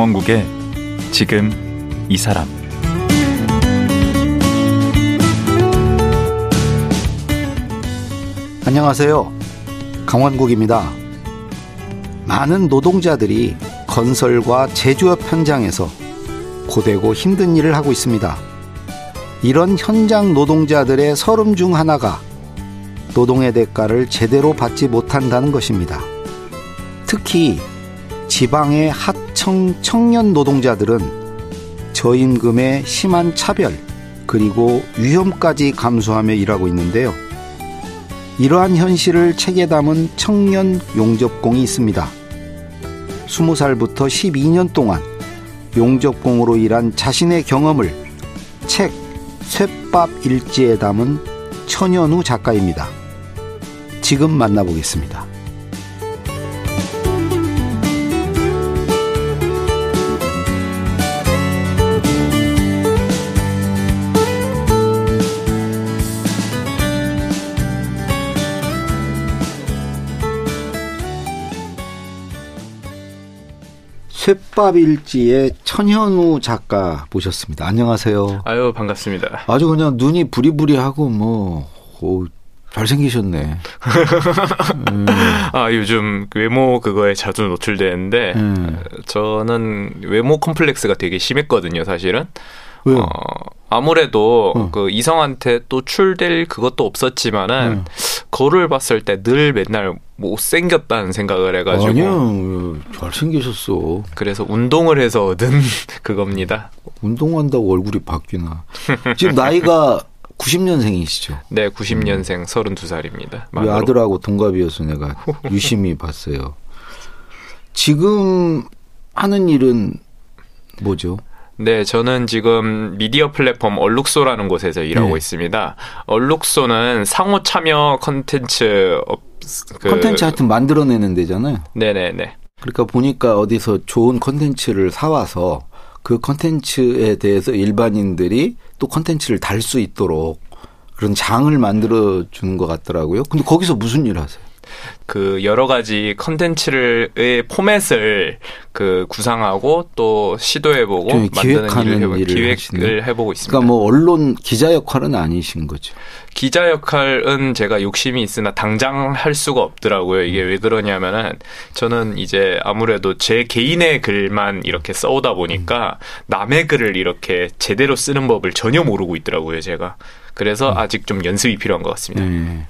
강원국의 지금 이 사람 안녕하세요. 강원국입니다. 많은 노동자들이 건설과 제조업 현장에서 고되고 힘든 일을 하고 있습니다. 이런 현장 노동자들의 서름 중 하나가 노동의 대가를 제대로 받지 못한다는 것입니다. 특히 지방의 하 청 청년 노동자들은 저임금의 심한 차별 그리고 위험까지 감수하며 일하고 있는데요. 이러한 현실을 책에 담은 청년 용접공이 있습니다. 20살부터 12년 동안 용접공으로 일한 자신의 경험을 책 쇠밥 일지에 담은 천연우 작가입니다. 지금 만나보겠습니다. 쇠밥일지의 천현우 작가 모셨습니다. 안녕하세요. 아유 반갑습니다. 아주 그냥 눈이 부리부리하고 뭐 오, 잘생기셨네. 음. 아 요즘 외모 그거에 자주 노출되는데 음. 저는 외모 컴플렉스가 되게 심했거든요, 사실은. 왜요? 어, 아무래도 어. 그 이성한테 또 출될 그것도 없었지만은 음. 거를 봤을 때 늘 맨날 못생겼다는 생각을 해가지고 아니요 잘생기셨어 그래서 운동을 해서 얻은 그겁니다 운동한다고 얼굴이 바뀌나 지금 나이가 90년생이시죠? 네 90년생 음. 32살입니다 우리 아들하고 동갑이어서 내가 유심히 봤어요 지금 하는 일은 뭐죠? 네, 저는 지금 미디어 플랫폼 얼룩소라는 곳에서 일하고 네. 있습니다. 얼룩소는 상호 참여 컨텐츠 그... 컨텐츠 하여튼 만들어내는 데잖아요. 네네네. 그러니까 보니까 어디서 좋은 컨텐츠를 사와서 그 컨텐츠에 대해서 일반인들이 또 컨텐츠를 달 수 있도록 그런 장을 만들어 주는 것 같더라고요. 근데 거기서 무슨 일 하세요? 그 여러 가지 컨텐츠의 포맷을 그 구상하고 또 시도해보고 만드는 일을, 해보, 기획을 하시네. 해보고 있습니다. 그러니까 뭐 언론 기자 역할은 아니신 거죠. 기자 역할은 제가 욕심이 있으나 당장 할 수가 없더라고요. 이게 왜 그러냐면은 저는 이제 아무래도 제 개인의 글만 이렇게 써오다 보니까 남의 글을 이렇게 제대로 쓰는 법을 전혀 모르고 있더라고요. 제가. 그래서 음. 아직 좀 연습이 필요한 것 같습니다. 네.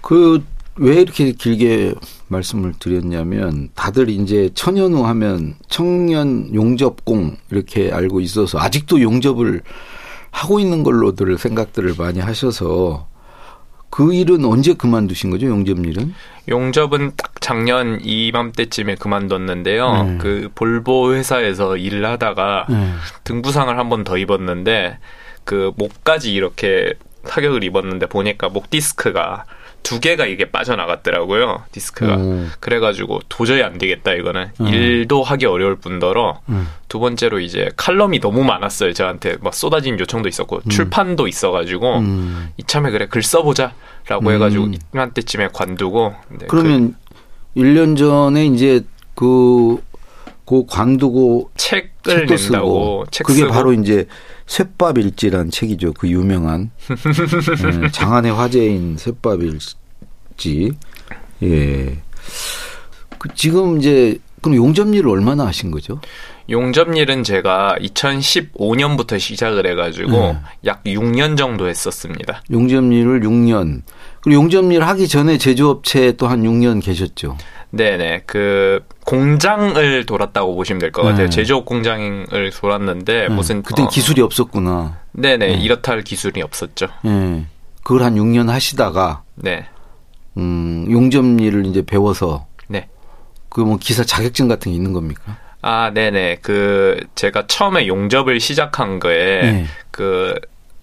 그 왜 이렇게 길게 말씀을 드렸냐면 다들 이제 천연우 하면 청년 용접공 이렇게 알고 있어서 아직도 용접을 하고 있는 걸로들 생각들을 많이 하셔서 그 일은 언제 그만두신 거죠, 용접 일은? 용접은 딱 작년 이맘때쯤에 그만뒀는데요. 네. 그 볼보 회사에서 일을 하다가 네. 등부상을 한 번 더 입었는데 그 목까지 이렇게 타격을 입었는데 보니까 목 디스크가 두 개가 이게 빠져나갔더라고요 디스크가 음. 그래가지고 도저히 안 되겠다 이거는 음. 일도 하기 어려울 뿐더러 음. 두 번째로 이제 칼럼이 너무 많았어요 저한테 막 쏟아진 요청도 있었고 음. 출판도 있어가지고 음. 이참에 그래 글 써보자라고 해가지고 이맘때쯤에 관두고 네, 그러면 그, 1년 전에 이제 그, 그 관두고 책을 낸다고 책 그게 쓰고. 바로 이제 쇠밥일지란 책이죠. 그 유명한 네, 장안의 화제인 쇠밥일지. 예. 그 지금 이제 그럼 용접일을 얼마나 하신 거죠? 용접일은 제가 2015년부터 시작을 해가지고 네. 약 6년 정도 했었습니다. 용접일을 6년. 그리고 용접일 하기 전에 제조업체에 또 한 6년 계셨죠? 네네. 그 공장을 돌았다고 보시면 될 것 같아요. 네. 제조업 공장을 돌았는데 네. 무슨 그때 어, 기술이 없었구나. 네네. 네. 이렇다 할 기술이 없었죠. 네. 그걸 한 6년 하시다가 네. 음, 용접 일을 이제 배워서 네. 그 뭐 기사 자격증 같은 게 있는 겁니까? 아, 네네. 그 제가 처음에 용접을 시작한 거에 네. 그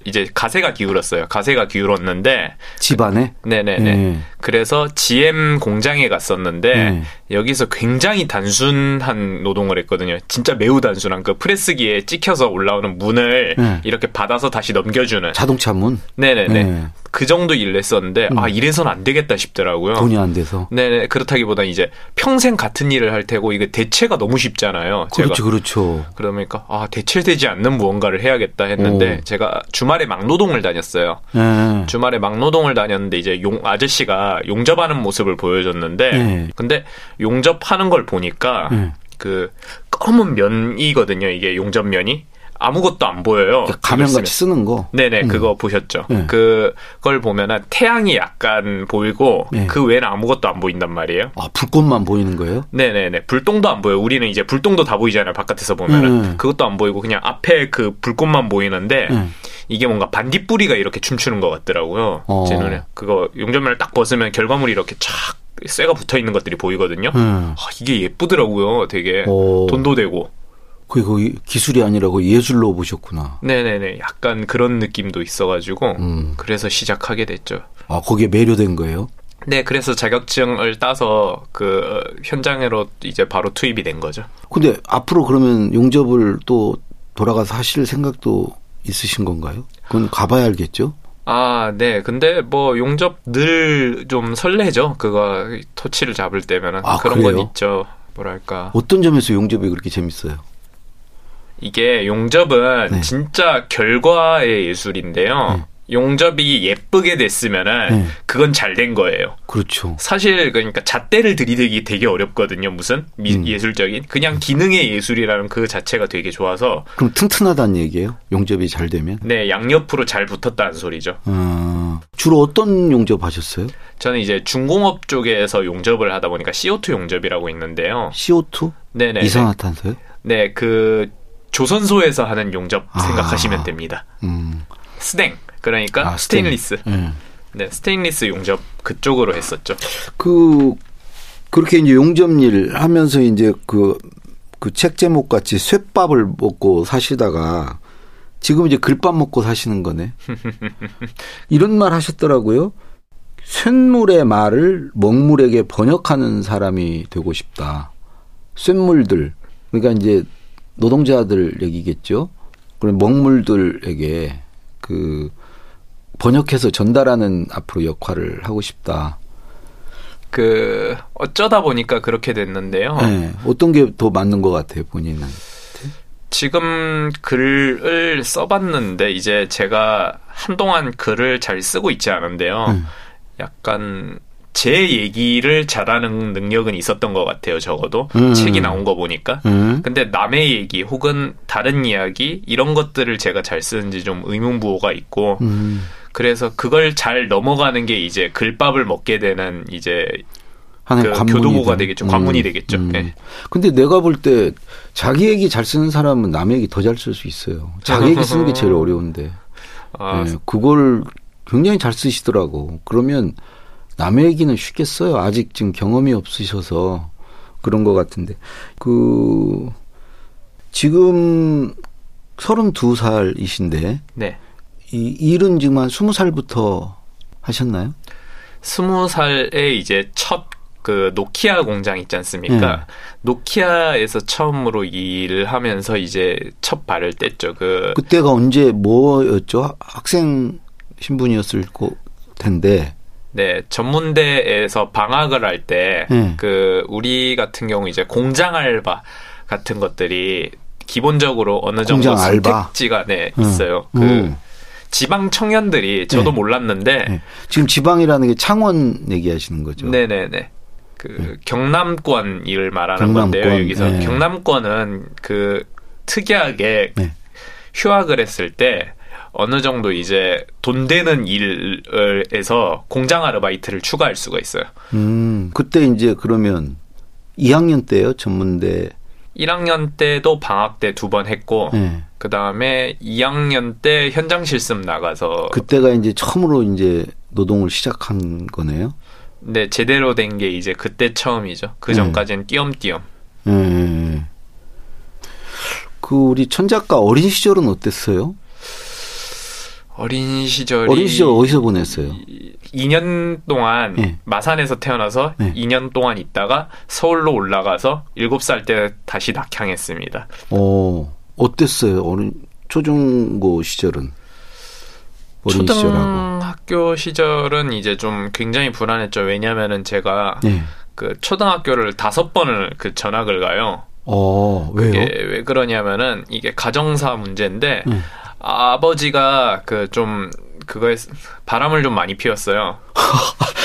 이제 가세가 기울었어요. 가세가 기울었는데 집안에 네네네. 네. 그래서 GM 공장에 갔었는데 네. 여기서 굉장히 단순한 노동을 했거든요. 진짜 매우 단순한 그 프레스기에 찍혀서 올라오는 문을 네. 이렇게 받아서 다시 넘겨주는 자동차 문. 네네네. 네. 그 정도 일을 했었는데 음. 아 이래선 안 되겠다 싶더라고요. 돈이 안 돼서. 네네 그렇다기보다 이제 평생 같은 일을 할 테고 이게 대체가 너무 쉽잖아요. 그렇죠, 제가. 그렇죠. 그러니까 아 대체되지 않는 무언가를 해야겠다 했는데 오. 제가 주말에 막노동을 다녔어요. 네. 주말에 막노동을 다녔는데 이제 용 아저씨가 용접하는 모습을 보여줬는데 네. 근데 용접하는 걸 보니까 네. 그 검은 면이거든요. 이게 용접 면이. 아무것도 안 보여요. 그러니까 가면 같이 쓰는 거. 네네, 음. 그거 보셨죠. 네. 그걸 보면은 태양이 약간 보이고 네. 그 외에는 아무것도 안 보인단 말이에요. 아, 불꽃만 보이는 거예요? 네네네. 불똥도 안 보여요. 우리는 이제 불똥도 다 보이잖아요. 바깥에서 보면은. 네. 그것도 안 보이고 그냥 앞에 그 불꽃만 보이는데 네. 이게 뭔가 반딧불이가 이렇게 춤추는 것 같더라고요. 어. 제 눈에. 그거 용접면을 딱 벗으면 결과물이 이렇게 촥 쇠가 붙어 있는 것들이 보이거든요. 음. 아, 이게 예쁘더라고요. 되게 오. 돈도 되고. 그거 기술이 아니라고 예술로 보셨구나. 네네네. 약간 그런 느낌도 있어가지고 음. 그래서 시작하게 됐죠. 아 거기에 매료된 거예요? 네, 그래서 자격증을 따서 그 현장으로 이제 바로 투입이 된 거죠. 근데 앞으로 그러면 용접을 또 돌아가서 하실 생각도 있으신 건가요? 그건 가봐야 알겠죠. 아, 네. 근데 뭐 용접 늘 좀 설레죠. 그거 토치를 잡을 때면은 아, 그런 그래요? 건 있죠. 뭐랄까. 어떤 점에서 용접이 그렇게 재밌어요? 이게 용접은 네. 진짜 결과의 예술인데요. 네. 용접이 예쁘게 됐으면은 네. 그건 잘 된 거예요. 그렇죠. 사실 그러니까 잣대를 들이대기 되게 어렵거든요. 무슨 미, 음. 예술적인 그냥 기능의 예술이라는 그 자체가 되게 좋아서 그럼 튼튼하다는 얘기예요. 용접이 잘 되면? 네, 양옆으로 잘 붙었다는 소리죠. 아, 주로 어떤 용접 하셨어요? 저는 이제 중공업 쪽에서 용접을 하다 보니까 CO2 용접이라고 있는데요. CO2? 네네. 이산화탄소요? 네, 그 조선소에서 하는 용접 아. 생각하시면 됩니다. 음. 스댕 그러니까 아, 스테인리스. 네. 네, 스테인리스 용접 그쪽으로 했었죠. 그 그렇게 이제 용접일 하면서 이제 그 그 책 제목 같이 쇠밥을 먹고 사시다가 지금 이제 글밥 먹고 사시는 거네. 이런 말 하셨더라고요. 쇳물의 말을 먹물에게 번역하는 사람이 되고 싶다. 쇳물들. 그러니까 이제 노동자들 얘기겠죠. 그런 먹물들에게 그 번역해서 전달하는 앞으로 역할을 하고 싶다. 그 어쩌다 보니까 그렇게 됐는데요. 네. 어떤 게 더 맞는 것 같아요, 본인은? 지금 글을 써봤는데 이제 제가 한동안 글을 잘 쓰고 있지 않은데요. 음. 약간 제 얘기를 잘하는 능력은 있었던 것 같아요, 적어도. 음. 책이 나온 거 보니까. 음. 근데 남의 얘기 혹은 다른 이야기, 이런 것들을 제가 잘 쓰는지 좀 의문부호가 있고, 음. 그래서 그걸 잘 넘어가는 게 이제 글밥을 먹게 되는 이제 그 교도보가 되겠죠. 관문이 음. 되겠죠. 음. 네. 근데 내가 볼 때 자기 얘기 잘 쓰는 사람은 남의 얘기 더 잘 쓸 수 있어요. 자기 얘기 쓰는 게 제일 어려운데. 아. 네, 그걸 굉장히 잘 쓰시더라고. 그러면 남의 얘기는 쉽겠어요. 아직 지금 경험이 없으셔서 그런 것 같은데. 그, 지금 32살이신데. 네. 이 일은 지금 한 20살부터 하셨나요? 20살에 이제 첫 그 노키아 공장 있지 않습니까? 네. 노키아에서 처음으로 일을 하면서 이제 첫 발을 뗐죠. 그 그때가 언제 뭐였죠? 학생 신분이었을 텐데. 네, 전문대에서 방학을 할 때그 네. 그 우리 같은 경우 이제 공장 알바 같은 것들이 기본적으로 어느 정도 선택지가 네, 음. 있어요. 그 음. 지방 청년들이 저도 네. 몰랐는데 네. 지금 지방이라는 게 창원 얘기하시는 거죠. 네, 네, 네. 그 네. 경남권 을 말하는 경남권, 건데요. 여기서 네. 경남권은 그 특이하게 네. 휴학을 했을 때 어느 정도 이제 돈 되는 일에서 공장 아르바이트를 추가할 수가 있어요. 음, 그때 이제 그러면 2학년 때요, 전문대. 1학년 때도 방학 때 두 번 했고, 네. 그 다음에 2학년 때 현장 실습 나가서. 그때가 이제 처음으로 이제 노동을 시작한 거네요? 네, 제대로 된 게 이제 그때 처음이죠. 그 네. 전까지는 네. 띄엄띄엄. 네. 그 우리 천 작가 어린 시절은 어땠어요? 어린 시절이 어린 시절 어디서 보냈어요? 2년 동안 예. 마산에서 태어나서 예. 2년 동안 있다가 서울로 올라가서 7살 때 다시 낙향했습니다. 어, 어땠어요? 어린 초중고 시절은? 어린 시절하고. 초등학교 시절은 이제 좀 굉장히 불안했죠. 왜냐면은 제가 네. 그 초등학교를 다섯 번을 그 전학을 가요. 어, 왜요? 왜 그러냐면은 이게 가정사 문제인데 네. 아버지가 그 좀 그거에 바람을 좀 많이 피웠어요.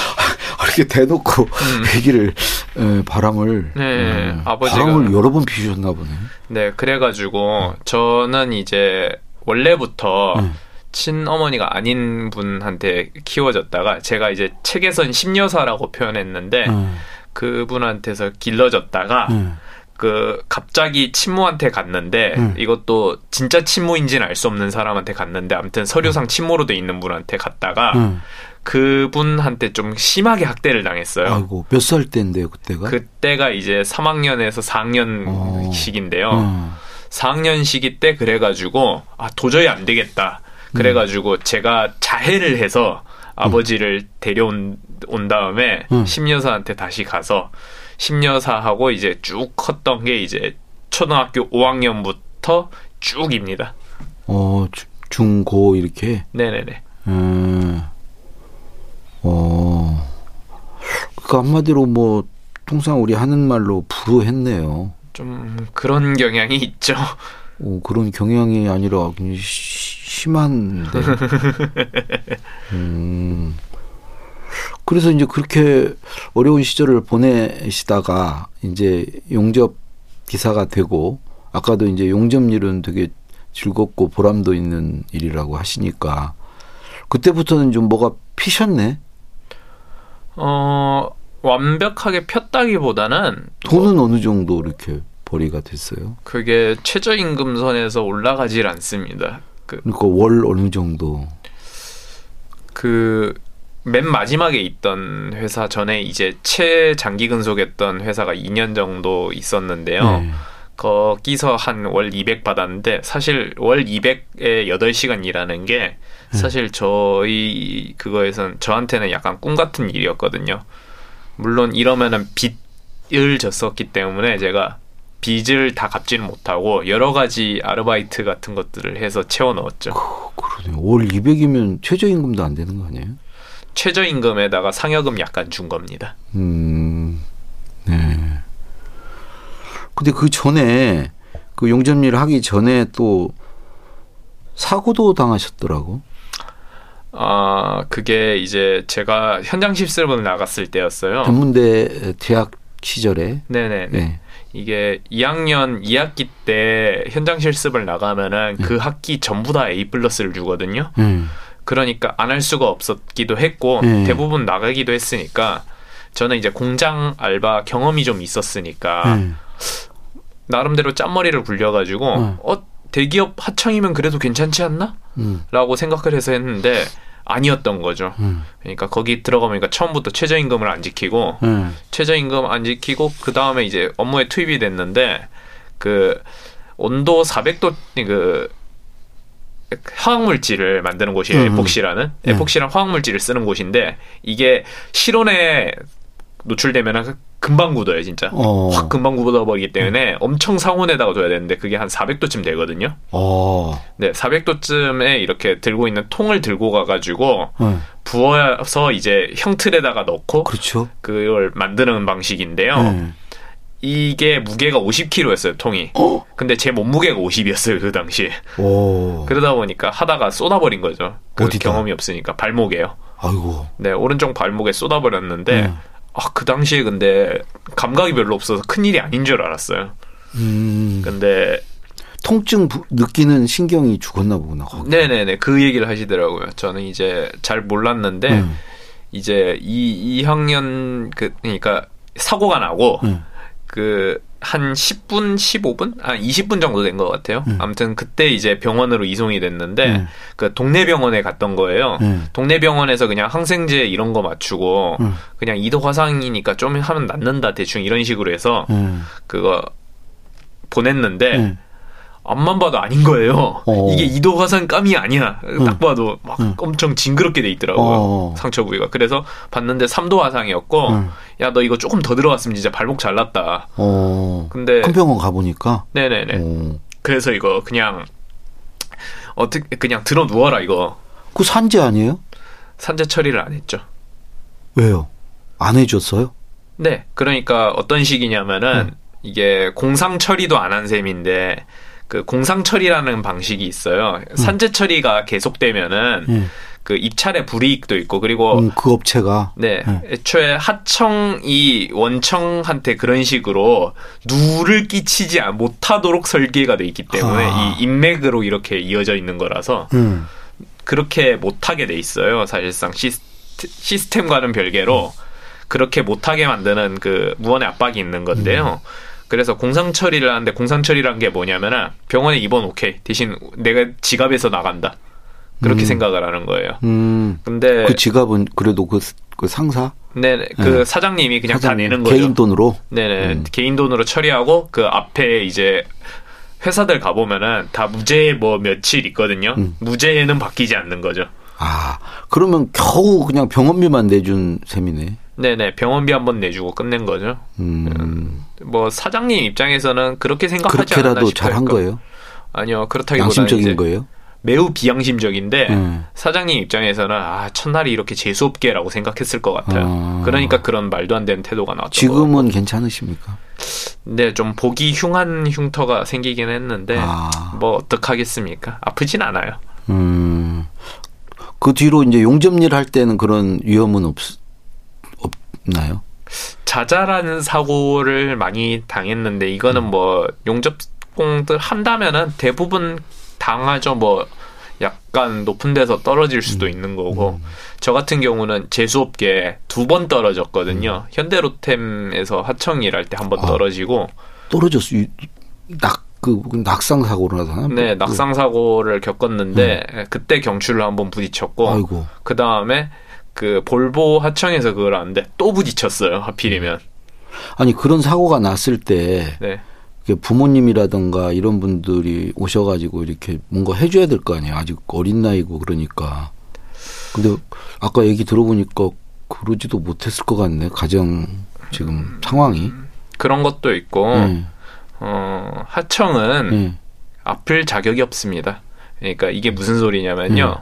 아, 이렇게 대놓고 얘기를 에, 바람을 음. 네, 에, 아버지가- 바람을 여러 번 피우셨나 보네. 네, 그래가지고 저는 이제 원래부터 음. 친어머니가 아닌 분한테 키워졌다가 제가 이제 책에선 심여사라고 표현했는데 음. 그분한테서 길러졌다가 음. 그 갑자기 친모한테 갔는데 음. 이것도 진짜 친모인지는 알 수 없는 사람한테 갔는데 아무튼 서류상 친모로 돼 있는 분한테 갔다가 음. 그분한테 좀 심하게 학대를 당했어요. 아이고 몇 살 때인데요 그때가? 그때가 이제 3학년에서 4학년 어. 시기인데요. 음. 4학년 시기 때 그래가지고 아 도저히 안 되겠다. 그래가지고 제가 자해를 해서 아버지를 데려온 온 다음에 음. 심여사한테 다시 가서 심여사하고 이제 쭉 컸던 게 이제 초등학교 5학년부터 쭉입니다. 어 주- 중고 이렇게. 네네네. 음. 어. 그 한마디로 뭐 통상 우리 하는 말로 불우했네요. 좀 그런 경향이 있죠. 오, 그런 경향이 아니라 굉장히 시- 심한데. 음. 그래서 이제 그렇게 어려운 시절을 보내시다가 이제 용접 기사가 되고 아까도 이제 용접 일은 되게 즐겁고 보람도 있는 일이라고 하시니까 그때부터는 좀 뭐가 피셨네. 어 완벽하게 폈다기보다는 돈은 어느 정도 이렇게 벌이가 됐어요. 그게 최저임금 선에서 올라가질 않습니다. 그 그러니까 월 어느 정도. 그 맨 마지막에 있던 회사 전에 이제 최장기 근속했던 회사가 2년 정도 있었는데요. 네. 거기서 한 월 200 받았는데 사실 월 200에 8시간 일하는 게 사실 저희 그거에선 저한테는 약간 꿈 같은 일이었거든요. 물론 이러면은 빚을 졌었기 때문에 제가 빚을 다 갚지는 못하고 여러 가지 아르바이트 같은 것들을 해서 채워 넣었죠. 그러네요. 월 200이면 최저임금도 안 되는 거 아니에요? 최저임금에다가 상여금 약간 준 겁니다. 음, 네. 근데 그 전에 그 용접일 하기 전에 또 사고도 당하셨더라고. 아, 그게 이제 제가 현장 실습을 나갔을 때였어요. 전문대 대학 시절에. 네네네. 네. 이게 2학년 2학기 때 현장 실습을 나가면은 그 학기 전부 다 A 플러스를 주거든요. 음. 그러니까 안 할 수가 없었기도 했고 네. 대부분 나가기도 했으니까 저는 이제 공장 알바 경험이 좀 있었으니까 음. 나름대로 짠머리를 굴려가지고 음. 어 대기업 하청이면 그래도 괜찮지 않나? 음. 라고 생각을 해서 했는데 아니었던 거죠. 음. 그러니까 거기 들어가보니까 처음부터 최저임금을 안 지키고 음. 최저임금 안 지키고 그 다음에 이제 업무에 투입이 됐는데 그 온도 400도 그 화학물질을 만드는 곳이에요. 음, 음. 에폭시라는 네. 에폭시란 화학물질을 쓰는 곳인데 이게 실온에 노출되면 금방 굳어요, 진짜. 어. 확 금방 굳어버리기 때문에 엄청 상온에다가 둬야 되는데 그게 한 400도쯤 되거든요. 어. 네, 400도쯤에 이렇게 들고 있는 통을 들고 가가지고 어. 부어서 이제 형틀에다가 넣고 그렇죠. 그걸 만드는 방식인데요. 네. 이게 무게가 50kg였어요, 통이. 어. 근데 제 몸무게가 50이었어요, 그 당시에. 오. 그러다 보니까 하다가 쏟아버린 거죠. 그 어디다? 경험이 없으니까 발목에요. 아이고. 네, 오른쪽 발목에 쏟아버렸는데 네. 아, 그 당시에 근데 감각이 별로 없어서 큰 일이 아닌 줄 알았어요. 음. 근데 통증 부- 느끼는 신경이 죽었나 보구나. 거기. 네네네 그 얘기를 하시더라고요. 저는 이제 잘 몰랐는데 음. 이제 이 2학년 그 그러니까 사고가 나고 음. 그 한 10분, 15분, 아 20분 정도 된 것 같아요. 음. 아무튼 그때 이제 병원으로 이송이 됐는데 음. 그 동네 병원에 갔던 거예요. 음. 동네 병원에서 그냥 항생제 이런 거 맞추고 음. 그냥 이도 화상이니까 좀 하면 낫는다 대충 이런 식으로 해서 음. 그거 보냈는데 음. 앞만 봐도 아닌 거예요. 어. 이게 이도 화산 감이 아니야. 응. 딱 봐도 막 응. 엄청 징그럽게 돼 있더라고요. 어. 상처 부위가. 그래서 봤는데 3도 화상이었고, 응. 야, 너 이거 조금 더 들어갔으면 진짜 발목 잘났다. 어. 근데. 큰 병원 가보니까? 네네네. 어. 그래서 이거 그냥, 어떻게, 그냥 들어 누워라, 이거. 그 산재 아니에요? 산재 처리를 안 했죠. 왜요? 안 해줬어요? 네. 그러니까 어떤 식이냐면은, 이게 공상 처리도 안 한 셈인데, 그 공상 처리라는 방식이 있어요. 음. 산재 처리가 계속되면은 음. 그 입찰의 불이익도 있고 그리고 음, 그 업체가 네, 네 애초에 하청이 원청한테 그런 식으로 누를 끼치지 못하도록 설계가 돼 있기 때문에 아. 이 인맥으로 이렇게 이어져 있는 거라서 음. 그렇게 못하게 돼 있어요. 사실상 시스템, 과는 별개로 그렇게 못하게 만드는 그 무언의 압박이 있는 건데요. 음. 그래서 공상 처리를 하는데 공상 처리란 게 뭐냐면은 병원에 입원 오케이 대신 내가 지갑에서 나간다 그렇게 음. 생각을 하는 거예요. 음. 근데 그 지갑은 그래도 그, 그 상사 네네 그 네. 사장님이 그냥 사장님, 다 내는 거죠. 개인 돈으로 네네 음. 개인 돈으로 처리하고 그 앞에 이제 회사들 가보면은 다 무죄 뭐 며칠 있거든요. 음. 무죄는 바뀌지 않는 거죠. 아 그러면 겨우 그냥 병원비만 내준 셈이네. 네네 병원비 한 번 내주고 끝낸 거죠. 음. 뭐 사장님 입장에서는 그렇게 생각하지 않나 싶어요. 잘한 거예요? 아니요 그렇다기보다 양심적인 거예요. 매우 비양심적인데 음. 사장님 입장에서는 아 첫날이 이렇게 재수 없게라고 생각했을 것 같아요. 아. 그러니까 그런 말도 안 되는 태도가 나왔죠. 지금은 괜찮으십니까? 네, 좀 보기 흉한 흉터가 생기긴 했는데 아. 뭐 어떡하겠습니까? 아프진 않아요. 음. 그 뒤로 이제 용접일 할 때는 그런 위험은 없, 없나요? 자잘한 사고를 많이 당했는데 이거는 음. 뭐 용접공들 한다면은 대부분 당하죠. 뭐 약간 높은 데서 떨어질 수도 음. 있는 거고 음. 저 같은 경우는 재수없게 두번 떨어졌거든요. 음. 현대로템에서 하청 일할 때 한번 아, 떨어지고 떨어졌어. 낙, 그, 낙상 사고를 하잖아. 네, 낙상 사고를 겪었는데, 음. 그때 경추를 한번 부딪혔고, 그 다음에 그 볼보 하청에서 그걸 하는데 또 부딪혔어요. 하필이면. 아니 그런 사고가 났을 때 네. 부모님이라든가 이런 분들이 오셔가지고 이렇게 뭔가 해줘야 될 거 아니에요. 아직 어린 나이고 그러니까. 근데 아까 얘기 들어보니까 그러지도 못했을 것 같네. 가정 지금 상황이. 그런 것도 있고 네. 어, 하청은 네. 아플 자격이 없습니다. 그러니까 이게 무슨 소리냐면요. 네.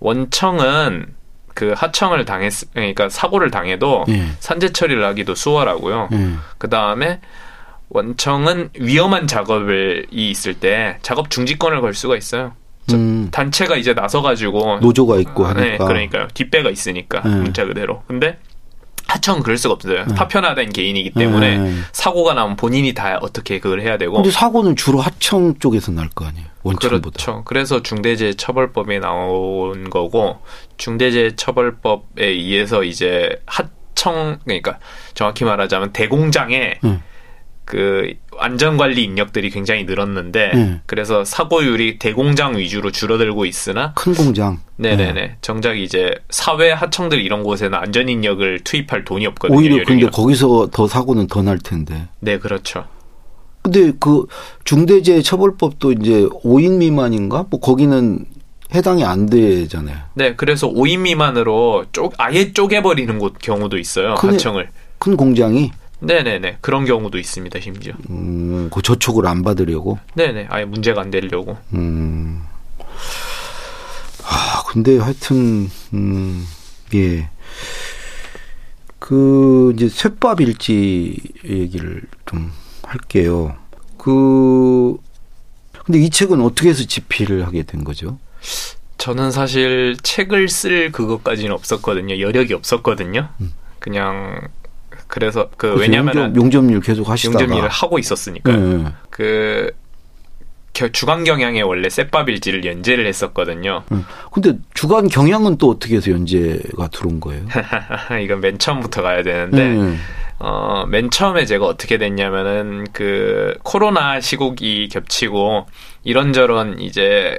원청은 그 하청을 당했 그러니까 사고를 당해도 예. 산재 처리를 하기도 수월하고요. 예. 그 다음에 원청은 위험한 작업을 이 있을 때 작업 중지권을 걸 수가 있어요. 음. 단체가 이제 나서가지고 노조가 있고 아, 네, 하니까 네, 그러니까요 뒷배가 있으니까 예. 문자 그대로. 근데 하청은 그럴 수가 없어요. 네. 파편화된 개인이기 때문에 네. 사고가 나면 본인이 다 어떻게 그걸 해야 되고. 근데 사고는 주로 하청 쪽에서 날 거 아니에요. 원청보다. 그렇죠. 그래서 중대재해처벌법에 나온 거고 중대재해처벌법에 의해서 이제 하청 그러니까 정확히 말하자면 대공장에 네. 그 안전관리 인력들이 굉장히 늘었는데 네. 그래서 사고율이 대공장 위주로 줄어들고 있으나 큰 공장 네네네 네. 정작 이제 사회 하청들 이런 곳에는 안전 인력을 투입할 돈이 없거든요. 오히려 근데 거기서 더 사고는 더 날 텐데. 네 그렇죠. 근데 그 중대재해처벌법도 이제 5인 미만인가? 뭐 거기는 해당이 안 되잖아요. 네, 그래서 5인 미만으로 쪼, 아예 쪼개버리는 곳 경우도 있어요. 큰, 하청을. 큰 공장이. 네네네 그런 경우도 있습니다 심지어. 음, 그 저촉을 안 받으려고. 네네 아예 문제가 안 되려고. 음. 아 근데 하여튼 음, 예. 그 이제 쇠밥 일지 얘기를 좀 할게요. 그 근데 이 책은 어떻게 해서 집필을 하게 된 거죠? 저는 사실 책을 쓸 그것까지는 없었거든요. 여력이 없었거든요. 음. 그냥 그래서 그 왜냐면은 용접, 일 계속 하시다가 용접 일을 하고 있었으니까 네. 그 주간 경향에 원래 셋밥일지를 연재를 했었거든요. 음. 근데 주간 경향은 또 어떻게 해서 연재가 들어온 거예요? 이건 맨 처음부터 가야 되는데 음. 어, 맨 처음에 제가 어떻게 됐냐면은 그 코로나 시국이 겹치고 이런저런 이제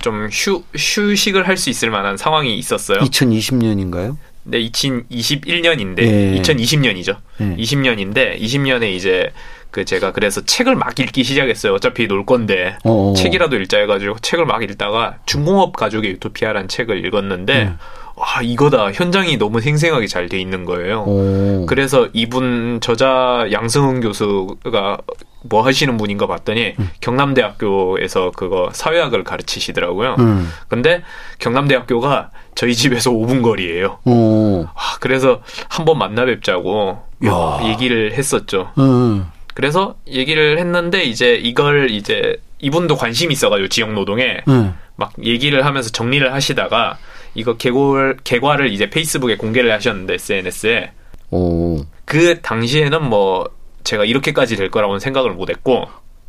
좀 휴, 휴식을 할 수 있을 만한 상황이 있었어요. 2020년인가요? 네, 2021년인데 네. 2020년이죠. 네. 20년인데 20년에 이제 그 제가 그래서 책을 막 읽기 시작했어요. 어차피 놀 건데 어어. 책이라도 읽자 해가지고 책을 막 읽다가 중공업 가족의 유토피아라는 책을 읽었는데 음. 와 이거다 현장이 너무 생생하게 잘 돼 있는 거예요. 오. 그래서 이분 저자 양승훈 교수가 뭐 하시는 분인가 봤더니 음. 경남대학교에서 그거 사회학을 가르치시더라고요. 음. 근데 경남대학교가 저희 집에서 5분 거리예요. 오. 아, 그래서 한번 만나 뵙자고 야. 얘기를 했었죠. 음. 그래서 얘기를 했는데 이제 이걸 이제 이분도 관심이 있어가지고 지역 노동에 음. 막 얘기를 하면서 정리를 하시다가 이거 개골 개과를 이제 페이스북에 공개를 하셨는데 SNS에 오. 그 당시에는 뭐 제가 이렇게까지 될 거라고는 생각을 못했고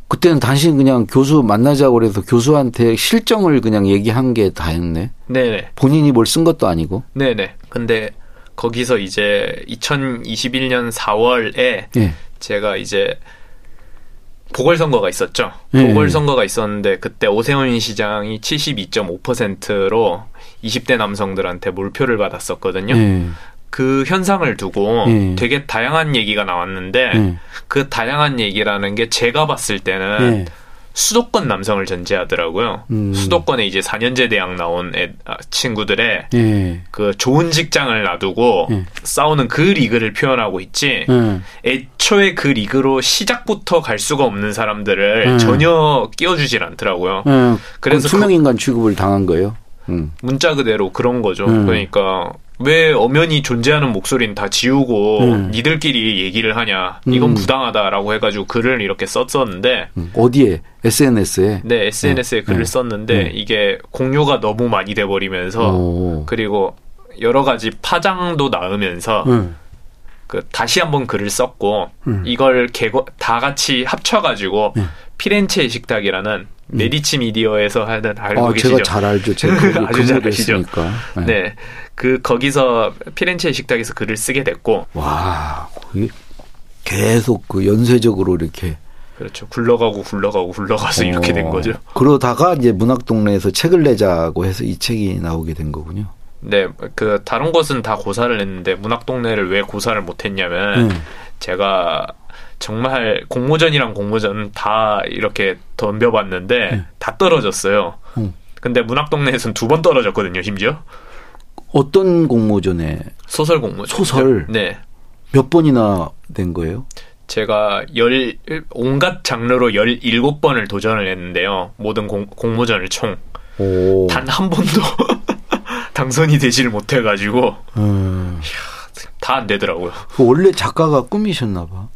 그때는 당신 그냥 교수 만나자고 그래서 교수한테 실정을 그냥 얘기한 게 다였네. 네네. 본인이 뭘 쓴 것도 아니고. 네네. 근데 거기서 이제 2021년 4월에 네. 제가 이제 보궐선거가 있었죠. 네. 보궐선거가 있었는데 그때 오세훈 시장이 72.5%로 20대 남성들한테 몰표를 받았었거든요. 네. 그 현상을 두고 네. 되게 다양한 얘기가 나왔는데 네. 그 다양한 얘기라는 게 제가 봤을 때는 수도권 남성을 전제하더라고요. 음. 수도권에 이제 4년제 대학 나온 애, 아, 친구들의 예. 그 좋은 직장을 놔두고 예. 싸우는 그 리그를 표현하고 있지. 예. 애초에 그 리그로 시작부터 갈 수가 없는 사람들을 예. 전혀 끼워주질 않더라고요. 예. 그래서 투명 인간 취급을 당한 거예요. 음. 문자 그대로 그런 거죠. 음. 그러니까 왜 엄연히 존재하는 목소리는 다 지우고 음. 니들끼리 얘기를 하냐 이건 음. 부당하다라고 해가지고 글을 이렇게 썼었는데 음. 어디에 SNS에 네 SNS에 네. 글을 네. 썼는데 네. 이게 공유가 너무 많이 돼버리면서 오. 그리고 여러 가지 파장도 낳으면서 음. 그 다시 한번 글을 썼고 음. 이걸 개거 다 같이 합쳐가지고 네. 피렌체 식탁이라는 메디치 미디어에서 하는 알고 아, 계시죠? 제가 잘 알죠. 제가 아주 잘 아시죠. 네. 네. 그 거기서 피렌체 식탁에서 글을 쓰게 됐고 와 계속 그 연쇄적으로 이렇게 그렇죠. 굴러가고 굴러가고 굴러가서 어, 이렇게 된 거죠. 그러다가 이제 문학 동네에서 책을 내자고 해서 이 책이 나오게 된 거군요. 네, 그 다른 것은 다 고사를 했는데 문학 동네를 왜 고사를 못했냐면 음. 제가 정말 공모전이랑 공모전 다 이렇게 덤벼봤는데 음. 다 떨어졌어요. 음. 근데 문학동네에서는 두 번 떨어졌거든요, 심지어. 어떤 공모전에? 소설 공모전. 소설? 네. 몇 번이나 된 거예요? 제가 열, 온갖 장르로 17번을 도전을 했는데요. 모든 공, 공모전을 총. 단 한 번도 당선이 되지를 못해가지고. 음. 다 안 되더라고요. 그 원래 작가가 꿈이셨나 봐.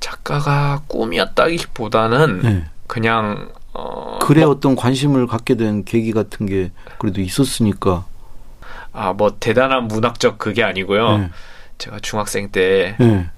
작가가 꿈이었다기보다는 네. 그냥 어, 글에 뭐, 어떤 관심을 갖게 된 계기 같은 게 그래도 있었으니까. 아, 뭐 대단한 문학적 그게 아니고요. 네. 제가 중학생 때 네.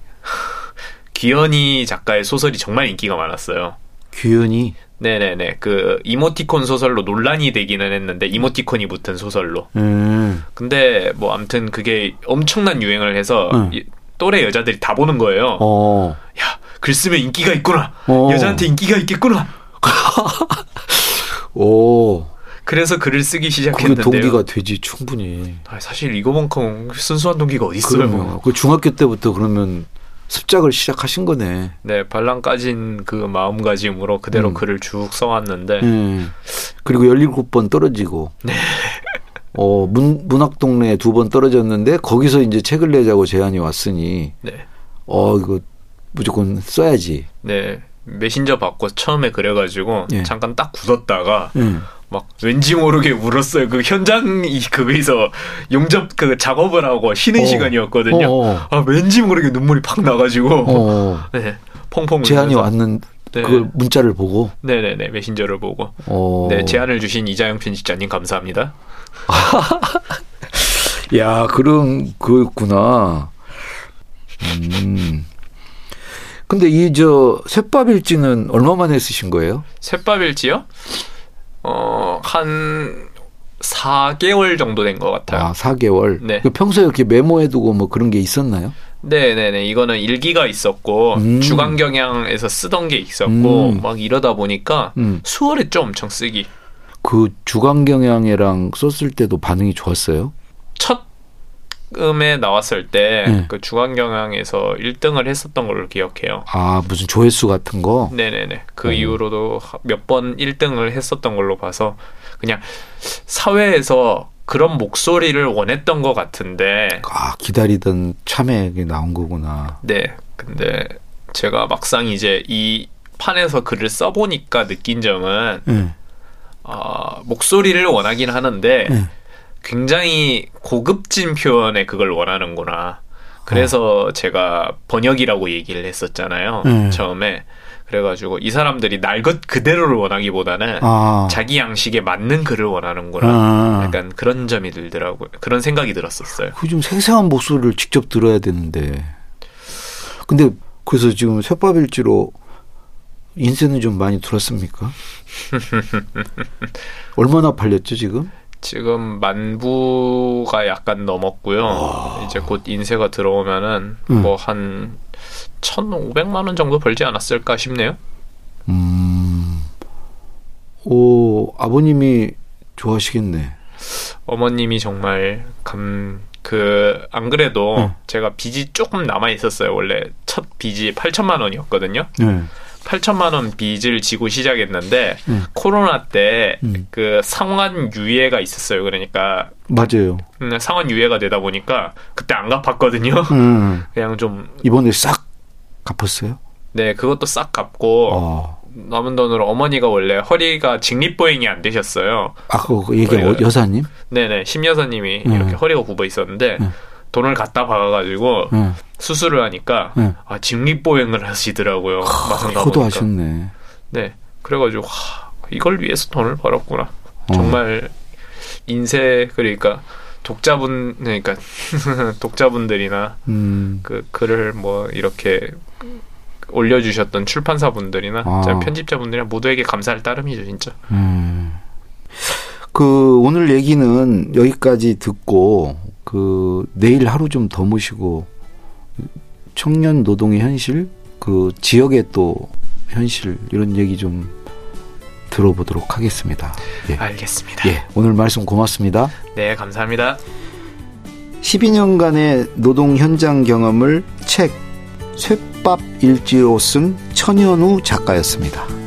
귀현이 작가의 소설이 정말 인기가 많았어요. 귀현이? 네네네. 그 이모티콘 소설로 논란이 되기는 했는데 이모티콘이 붙은 소설로. 음. 근데 뭐 아무튼 그게 엄청난 유행을 해서 음. 또래 여자들이 다 보는 거예요. 어. 야, 글 쓰면 인기가 있구나. 어. 여자한테 인기가 있겠구나. 오. 그래서 글을 쓰기 시작했는데요. 동기가 되지 충분히. 아, 사실 이거만큼 순수한 동기가 어디 있어요? 그 중학교 때부터 그러면 습작을 시작하신 거네. 네, 발랑 까진 그 마음가짐으로 그대로 음. 글을 쭉 써왔는데. 음. 그리고 17번 떨어지고. 네. 어, 문, 문학 동네에 두 번 떨어졌는데 거기서 이제 책을 내자고 제안이 왔으니. 네. 어, 이거 무조건 써야지. 네. 메신저 받고 처음에 그래가지고 네. 잠깐 딱 굳었다가 음. 막 왠지 모르게 울었어요. 그 현장이 그거에서 용접 그 작업을 하고 쉬는 어. 시간이었거든요. 어. 아 왠지 모르게 눈물이 팍 나가지고 어. 네 펑펑 제안이 왔는 네. 그 문자를 보고 네네네 메신저를 보고 어. 네 제안을 주신 이자영 편집자님 감사합니다. 야 그런 그였구나. 음. 근데 이 저 셋밥일지는 얼마 만에 쓰신 거예요? 셋밥일지요? 어, 한 4개월 정도 된 것 같아요. 아, 4개월? 네. 그 평소에 이렇게 메모해두고 뭐 그런 게 있었나요? 네네네. 이거는 일기가 있었고, 음. 주간 경향에서 쓰던 게 있었고, 음. 막 이러다 보니까 음. 수월했죠, 엄청 쓰기. 그 주간 경향이랑 썼을 때도 반응이 좋았어요? 첫처 음에 나왔을 때그 네. 그 주간 경향에서 1등을 했었던 걸로 기억해요. 아 무슨 조회수 같은 거? 네네네. 그 음. 이후로도 몇 번 1등을 했었던 걸로 봐서 그냥 사회에서 그런 목소리를 원했던 것 같은데. 아 기다리던 참여에 나온 거구나. 네. 근데 제가 막상 이제 이 판에서 글을 써보니까 느낀 점은 네. 어, 목소리를 원하긴 하는데. 네. 굉장히 고급진 표현에 그걸 원하는구나. 그래서 어. 제가 번역이라고 얘기를 했었잖아요. 음. 처음에. 그래가지고 이 사람들이 날 것 그대로를 원하기보다는 아. 자기 양식에 맞는 글을 원하는구나. 아. 약간 그런 점이 들더라고요. 그런 생각이 들었었어요. 그 좀 생생한 목소리를 직접 들어야 되는데. 근데 그래서 지금 셋밥일지로 인쇄는 좀 많이 들었습니까? 얼마나 팔렸죠 지금? 지금 만 부가 약간 넘었고요. 와. 이제 곧 인쇄가 들어오면은 음. 뭐한 1,500만 원 정도 벌지 않았을까 싶네요. 음. 오, 아버님이 좋아하시겠네. 어머님이 정말 감, 그, 안 그래도 음. 제가 빚이 조금 남아 있었어요. 원래 첫 빚이 8천만 원이었거든요. 네. 8천만 원 빚을 지고 시작했는데 음. 코로나 때그 음. 그 상환 유예가 있었어요. 그러니까 맞아요. 음, 상환 유예가 되다 보니까 그때 안 갚았거든요. 음. 그냥 좀 이번에 싹 갚았어요? 네, 그것도 싹 갚고 어. 남은 돈으로 어머니가 원래 허리가 직립보행이 안 되셨어요. 아, 그 얘기 어, 여사님? 네네, 심 여사님이 음. 이렇게 허리가 굽어 있었는데 음. 돈을 갖다 박아가지고 응. 수술을 하니까 응. 아 직립보행을 하시더라고요. 마상 가보니까. 하셨네. 네, 그래가지고 와, 이걸 위해서 돈을 벌었구나. 어. 정말 인쇄 그러니까 독자분 그러니까 독자분들이나 음. 그 글을 뭐 이렇게 올려주셨던 출판사분들이나 아. 편집자분들이나 모두에게 감사할 따름이죠 진짜. 음. 그 오늘 얘기는 여기까지 듣고 그 내일 하루 좀 더 모시고 청년 노동의 현실, 그 지역의 또 현실 이런 얘기 좀 들어보도록 하겠습니다. 예. 알겠습니다. 예, 오늘 말씀 고맙습니다. 네, 감사합니다. 12년간의 노동 현장 경험을 책 쇠밥 일지로 쓴 천현우 작가였습니다.